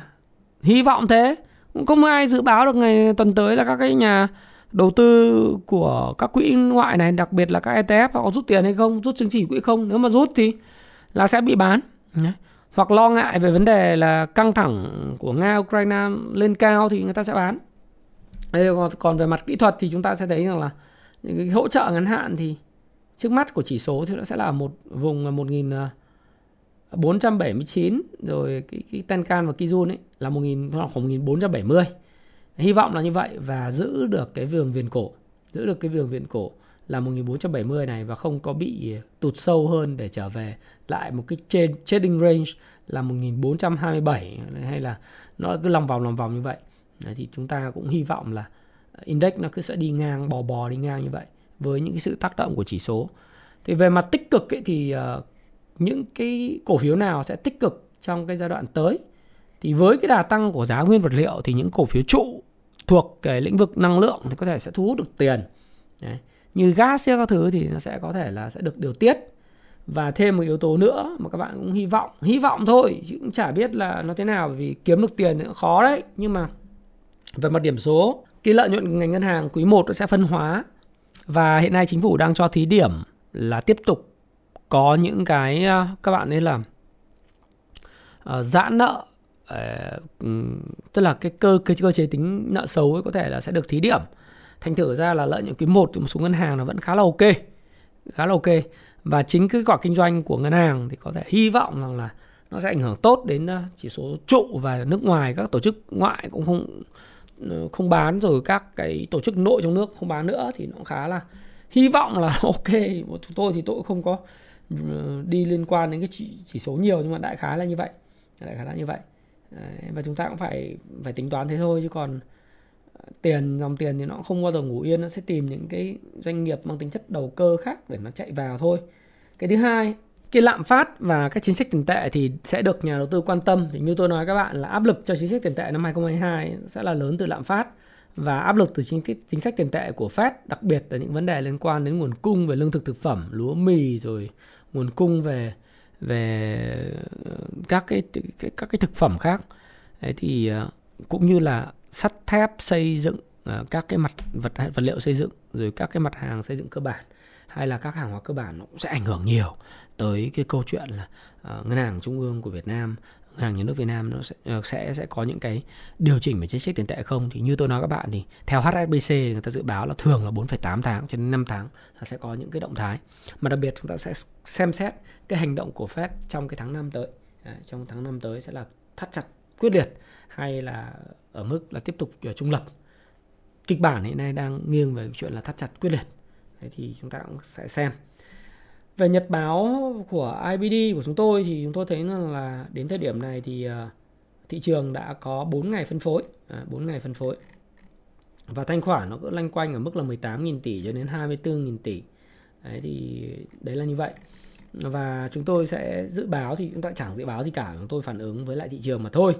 Hy vọng thế. Cũng không ai dự báo được ngày tuần tới là các cái nhà đầu tư của các quỹ ngoại này đặc biệt là các ETF họ có rút tiền hay không rút chứng chỉ quỹ không. Nếu mà rút thì là sẽ bị bán. Hoặc lo ngại về vấn đề là căng thẳng của nga ukraine lên cao thì người ta sẽ bán. Còn, còn về mặt kỹ thuật thì chúng ta sẽ thấy rằng là những cái hỗ trợ ngắn hạn thì trước mắt của chỉ số thì nó sẽ là một vùng là một nghìn à, 479 rồi cái, cái Tenkan và Kijun ấy là 1000 khoảng 1470 hy vọng là như vậy và giữ được cái vườn viền cổ giữ được cái vườn viền cổ là 1470 này và không có bị tụt sâu hơn để trở về lại một cái trading range là 1427 hay là nó cứ lòng vòng lòng vòng như vậy. Đấy, thì chúng ta cũng hy vọng là index nó cứ sẽ đi ngang bò bò đi ngang như vậy với những cái sự tác động của chỉ số. Thì về mặt tích cực ấy, thì uh, những cái cổ phiếu nào sẽ tích cực trong cái giai đoạn tới? Thì với cái đà tăng của giá nguyên vật liệu thì những cổ phiếu trụ thuộc cái lĩnh vực năng lượng thì có thể sẽ thu hút được tiền. Đấy. như gas các thứ thì nó sẽ có thể là sẽ được điều tiết. Và thêm một yếu tố nữa mà các bạn cũng hy vọng hy vọng thôi chứ cũng chả biết là nó thế nào vì kiếm được tiền thì cũng khó đấy. Nhưng mà về mặt điểm số cái lợi nhuận ngành ngân hàng quý 1 nó sẽ phân hóa và hiện nay chính phủ đang cho thí điểm là tiếp tục có những cái à, các bạn ấy là uh, giãn nợ uh, tức là cái cơ cái cơ chế tính nợ xấu ấy có thể là sẽ được thí điểm. Thành thử ra là lợi nhuận quý 1 của một số ngân hàng nó vẫn khá là ok khá là ok. Và chính cái quả kinh doanh của ngân hàng thì có thể hy vọng rằng là nó sẽ ảnh hưởng tốt đến chỉ số trụ và nước ngoài các tổ chức ngoại cũng không Ờ, không bán rồi các cái tổ chức nội trong nước không bán nữa thì nó khá là hy vọng là ok chúng tôi thì tôi cũng không có ờ, đi liên quan đến cái chỉ, chỉ số nhiều nhưng mà đại khái là như vậy đại khái là như vậy. Đấy, và chúng ta cũng phải phải tính toán thế thôi chứ còn ờ, tiền dòng tiền thì nó không bao giờ ngủ yên nó sẽ tìm những cái doanh nghiệp mang tính chất đầu cơ khác để nó chạy vào thôi. Cái thứ hai cái lạm phát và các chính sách tiền tệ thì sẽ được nhà đầu tư quan tâm. Thì như tôi nói các bạn là áp lực cho chính sách tiền tệ năm 2022 sẽ là lớn từ lạm phát và áp lực từ chính chính sách tiền tệ của Fed, đặc biệt là những vấn đề liên quan đến nguồn cung về lương thực thực phẩm, lúa, mì, rồi nguồn cung về về ờ, các cái các cái thực phẩm khác. Đấy thì ờ, cũng như là sắt thép xây dựng ờ, các cái mặt vật vật liệu xây dựng, rồi các cái mặt hàng xây dựng cơ bản hay là các hàng hóa cơ bản nó cũng sẽ ảnh hưởng nhiều tới cái câu chuyện là uh, ngân hàng trung ương của Việt Nam ngân hàng nhà nước Việt Nam nó sẽ ờ, sẽ sẽ có những cái điều chỉnh về chính sách tiền tệ không? Thì như tôi nói các bạn thì theo HSBC người ta dự báo là thường là 4,8 tháng cho đến 5 tháng là sẽ có những cái động thái. Mà đặc biệt chúng ta sẽ xem xét cái hành động của Fed trong cái tháng năm tới. À, trong tháng năm tới sẽ là thắt chặt quyết liệt hay là ở mức là tiếp tục ờ, trung lập. Kịch bản hiện nay đang nghiêng về chuyện là thắt chặt quyết liệt. Thế thì chúng ta cũng sẽ xem về nhật báo của IBD của chúng tôi thì chúng tôi thấy là đến thời điểm này thì ờ, thị trường đã có 4 ngày phân phối, à, 4 ngày phân phối. Và thanh khoản nó cứ lanh quanh ở mức là 18.000 tỷ cho đến 24.000 tỷ. Đấy thì đấy là như vậy. Và chúng tôi sẽ dự báo thì chúng ta chẳng dự báo gì cả, chúng tôi phản ứng với lại thị trường mà thôi.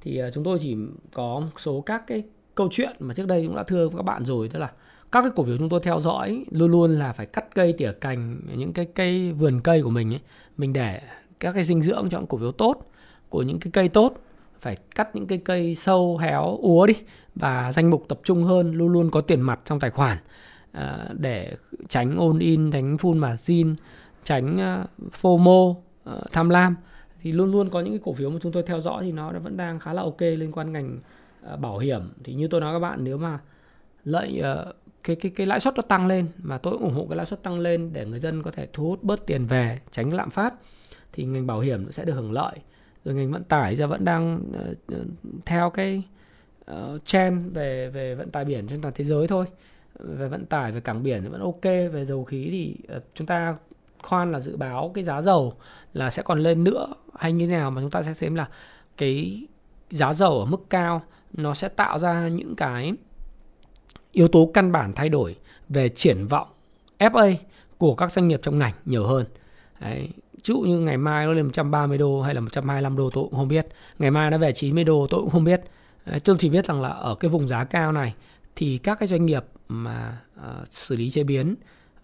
Thì ờ, chúng tôi chỉ có một số các cái câu chuyện mà trước đây cũng đã thưa với các bạn rồi tức là các cái cổ phiếu chúng tôi theo dõi luôn luôn là phải cắt cây tỉa cành những cái cây vườn cây của mình ấy mình để các cái dinh dưỡng trong cổ phiếu tốt của những cái cây tốt phải cắt những cái cây sâu héo úa đi và danh mục tập trung hơn luôn luôn có tiền mặt trong tài khoản à, để tránh ôn in tránh full margin tránh uh, FOMO uh, tham lam. Thì luôn luôn có những cái cổ phiếu mà chúng tôi theo dõi thì nó vẫn đang khá là ok liên quan ngành uh, bảo hiểm. Thì như tôi nói các bạn nếu mà lợi uh, cái cái cái lãi suất nó tăng lên mà tôi ủng hộ cái lãi suất tăng lên để người dân có thể thu hút bớt tiền về tránh lạm phát. Thì ngành bảo hiểm sẽ được hưởng lợi. Rồi ngành vận tải giờ vẫn đang uh, theo cái uh, trend về về vận tải biển trên toàn thế giới thôi. Về vận tải về cảng biển thì vẫn ok. Về dầu khí thì uh, chúng ta khoan là dự báo cái giá dầu là sẽ còn lên nữa hay như thế nào mà chúng ta sẽ xem là cái giá dầu ở mức cao nó sẽ tạo ra những cái yếu tố căn bản thay đổi về triển vọng FA của các doanh nghiệp trong ngành nhiều hơn. Đấy. Ví dụ như ngày mai nó lên 130 đô hay là 125 đô tôi cũng không biết. Ngày mai nó về 90 đô tôi cũng không biết. Đấy, tôi chỉ biết rằng là ở cái vùng giá cao này thì các cái doanh nghiệp mà uh, xử lý chế biến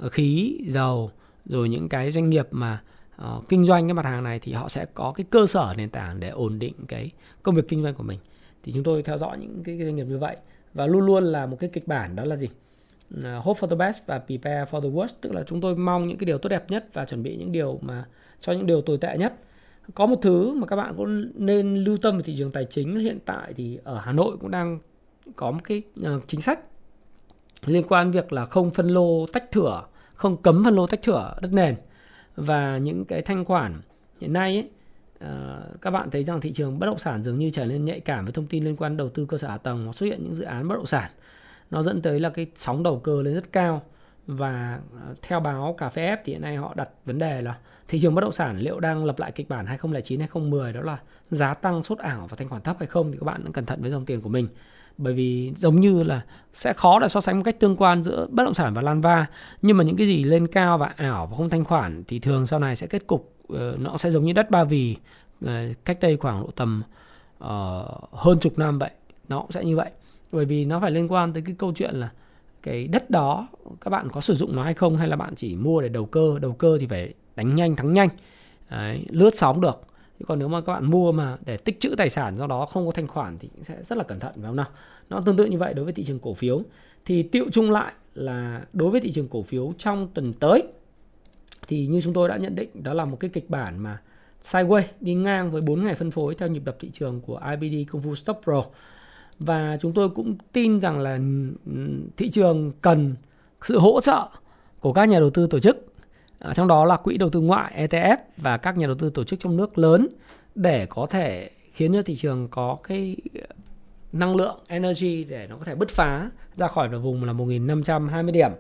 uh, khí, dầu rồi những cái doanh nghiệp mà uh, kinh doanh cái mặt hàng này thì họ sẽ có cái cơ sở nền tảng để ổn định cái công việc kinh doanh của mình. Thì chúng tôi theo dõi những cái, cái doanh nghiệp như vậy và luôn luôn là một cái kịch bản đó là gì? Ờ, hope for the best và prepare for the worst. Tức là chúng tôi mong những cái điều tốt đẹp nhất và chuẩn bị những điều mà cho những điều tồi tệ nhất. Có một thứ mà các bạn cũng nên lưu tâm về thị trường tài chính hiện tại thì ở Hà Nội cũng đang có một cái ờ, chính sách liên quan việc là không phân lô tách thửa không cấm phân lô tách thửa đất nền. Và những cái thanh khoản hiện nay ấy, uh, các bạn thấy rằng thị trường bất động sản dường như trở nên nhạy cảm với thông tin liên quan đầu tư cơ sở hạ tầng hoặc xuất hiện những dự án bất động sản. Nó dẫn tới là cái sóng đầu cơ lên rất cao và uh, theo báo cà phê F thì hiện nay họ đặt vấn đề là thị trường bất động sản liệu đang lập lại kịch bản 2009 2010 đó là giá tăng sốt ảo và thanh khoản thấp hay không thì các bạn cẩn thận với dòng tiền của mình. Bởi vì giống như là sẽ khó để so sánh một cách tương quan giữa bất động sản và lan va nhưng mà những cái gì lên cao và ảo và không thanh khoản thì thường sau này sẽ kết cục Ờ, nó sẽ giống như đất ba vì. Ờ, cách đây khoảng độ tầm uh, hơn chục năm vậy nó cũng sẽ như vậy. Bởi vì nó phải liên quan tới cái câu chuyện là cái đất đó các bạn có sử dụng nó hay không hay là bạn chỉ mua để đầu cơ đầu cơ thì phải đánh nhanh thắng nhanh. Đấy, lướt sóng được. Chứ còn nếu mà các bạn mua mà để tích trữ tài sản do đó không có thanh khoản thì sẽ rất là cẩn thận phải không nào? Nó tương tự như vậy đối với thị trường cổ phiếu. Thì tiệu chung lại là đối với thị trường cổ phiếu trong tuần tới thì như chúng tôi đã nhận định đó là một cái kịch bản mà sideways đi ngang với 4 ngày phân phối theo nhịp đập thị trường của IBD Công Phu Stop Pro và chúng tôi cũng tin rằng là ừ, thị trường cần sự hỗ trợ của các nhà đầu tư tổ chức À, trong đó là quỹ đầu tư ngoại ETF và các nhà đầu tư tổ chức trong nước lớn để có thể khiến cho thị trường có cái ờ, năng lượng energy để nó có thể bứt phá ra khỏi được vùng là 1520 điểm.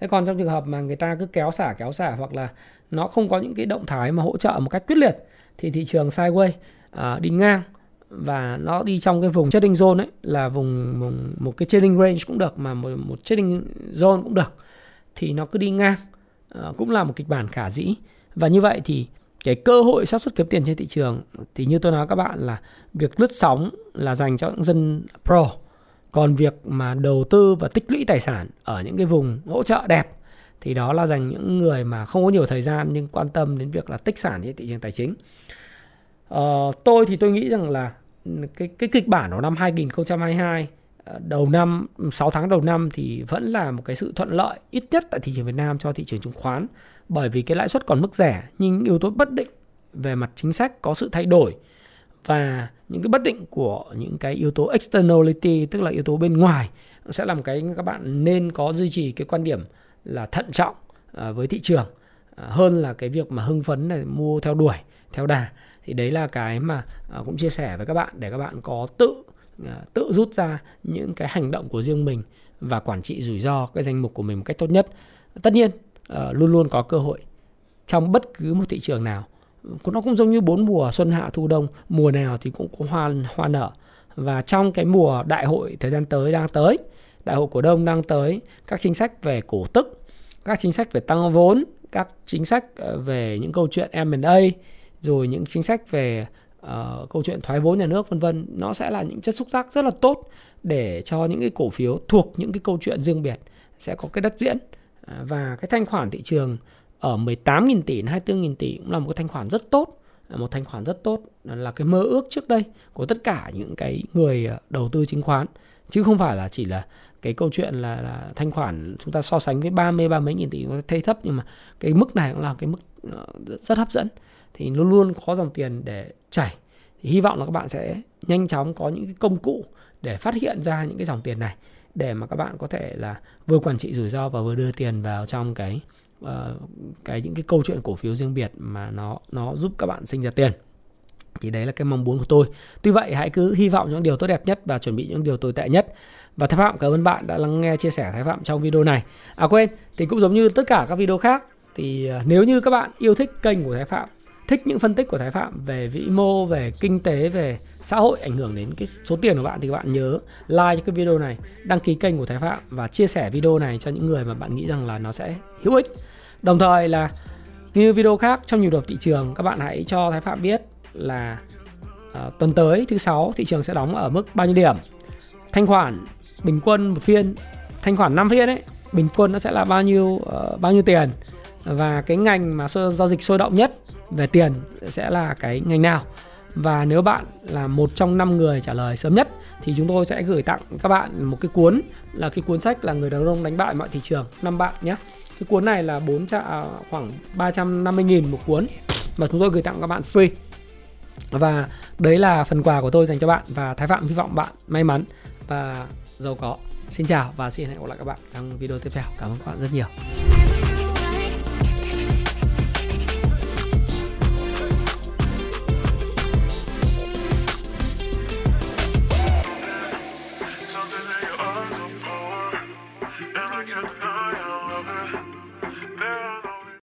Thế còn trong trường hợp mà người ta cứ kéo xả kéo xả hoặc là nó không có những cái động thái mà hỗ trợ một cách quyết liệt thì thị trường sideways à, đi ngang và nó đi trong cái vùng trading zone ấy là vùng, vùng một cái trading range cũng được mà một, một trading zone cũng được thì nó cứ đi ngang Ờ, cũng là một kịch bản khả dĩ. Và như vậy thì cái cơ hội xác suất kiếm tiền trên thị trường thì như tôi nói các bạn là việc lướt sóng là dành cho những dân pro còn việc mà đầu tư và tích lũy tài sản ở những cái vùng hỗ trợ đẹp thì đó là dành những người mà không có nhiều thời gian nhưng quan tâm đến việc là tích sản trên thị trường tài chính. Ờ, tôi thì tôi nghĩ rằng là ừ, cái cái kịch bản của năm 2022 ờ, đầu năm 6 tháng đầu năm thì vẫn là một cái sự thuận lợi ít nhất tại thị trường Việt Nam cho thị trường chứng khoán bởi vì cái lãi suất còn mức rẻ nhưng yếu tố bất định về mặt chính sách có sự thay đổi và những cái bất định của những cái yếu tố externality, tức là yếu tố bên ngoài sẽ làm cái các bạn nên có duy trì cái quan điểm là thận trọng à, với thị trường à, hơn là cái việc mà hưng phấn này, mua theo đuổi, theo đà. Thì đấy là cái mà à, cũng chia sẻ với các bạn để các bạn có tự tự rút ra những cái hành động của riêng mình và quản trị rủi ro cái danh mục của mình một cách tốt nhất. Tất nhiên ờ, luôn luôn có cơ hội trong bất cứ một thị trường nào nó cũng giống như bốn mùa xuân hạ thu đông. Mùa nào thì cũng có hoa hoa nở. Và trong cái mùa đại hội thời gian tới đang tới đại hội cổ đông đang tới các chính sách về cổ tức các chính sách về tăng vốn các chính sách ờ, về những câu chuyện M&A rồi những chính sách về uh, câu chuyện thoái vốn nhà nước vân vân nó sẽ là những chất xúc tác rất là tốt để cho những cái cổ phiếu thuộc những cái câu chuyện riêng biệt sẽ có cái đất diễn. Ờ, và cái thanh khoản thị trường ở 18.000 tỷ 24.000 tỷ cũng là một cái thanh khoản rất tốt. Một thanh khoản rất tốt. Là cái mơ ước trước đây của tất cả những cái người ờ, đầu tư chứng khoán. Chứ không phải là chỉ là cái câu chuyện là, là thanh khoản chúng ta so sánh với 30 30 nghìn tỷ thay thấp nhưng mà cái mức này cũng là cái mức ờ, rất hấp dẫn. Thì luôn luôn có dòng tiền để chảy. Thì hy vọng là các bạn sẽ nhanh chóng có những cái công cụ để phát hiện ra những cái dòng tiền này để mà các bạn có thể là vừa quản trị rủi ro và vừa đưa tiền vào trong cái uh, cái những cái câu chuyện cổ phiếu riêng biệt mà nó nó giúp các bạn sinh ra tiền. Thì đấy là cái mong muốn của tôi. Tuy vậy hãy cứ hy vọng những điều tốt đẹp nhất và chuẩn bị những điều tồi tệ nhất. Và Thái Phạm cảm ơn bạn đã lắng nghe chia sẻ Thái Phạm trong video này. À quên thì cũng giống như tất cả các video khác thì ờ, nếu như các bạn yêu thích kênh của Thái Phạm thích những phân tích của Thái Phạm về vĩ mô, về kinh tế, về xã hội ảnh hưởng đến cái số tiền của bạn thì các bạn nhớ like cho cái video này, đăng ký kênh của Thái Phạm và chia sẻ video này cho những người mà bạn nghĩ rằng là nó sẽ hữu ích. Đồng thời là như video khác trong nhiều đợt thị trường các bạn hãy cho Thái Phạm biết là uh, tuần tới thứ sáu thị trường sẽ đóng ở mức bao nhiêu điểm. Thanh khoản bình quân một phiên, thanh khoản 5 phiên ấy, bình quân nó sẽ là bao nhiêu uh, bao nhiêu tiền? Và cái ngành mà giao dịch sôi động nhất về tiền sẽ là cái ngành nào? Và nếu bạn là một trong năm người trả lời sớm nhất thì chúng tôi sẽ gửi tặng các bạn một cái cuốn là cái cuốn sách là người đàn ông đánh bại mọi thị trường. Năm bạn nhé cái cuốn này là 4 à, khoảng 350 nghìn một cuốn mà chúng tôi gửi tặng các bạn free và đấy là phần quà của tôi dành cho bạn và Thái Phạm hy vọng bạn may mắn và giàu có Xin chào và xin hẹn gặp lại các bạn trong video tiếp theo. Cảm ơn các bạn rất nhiều.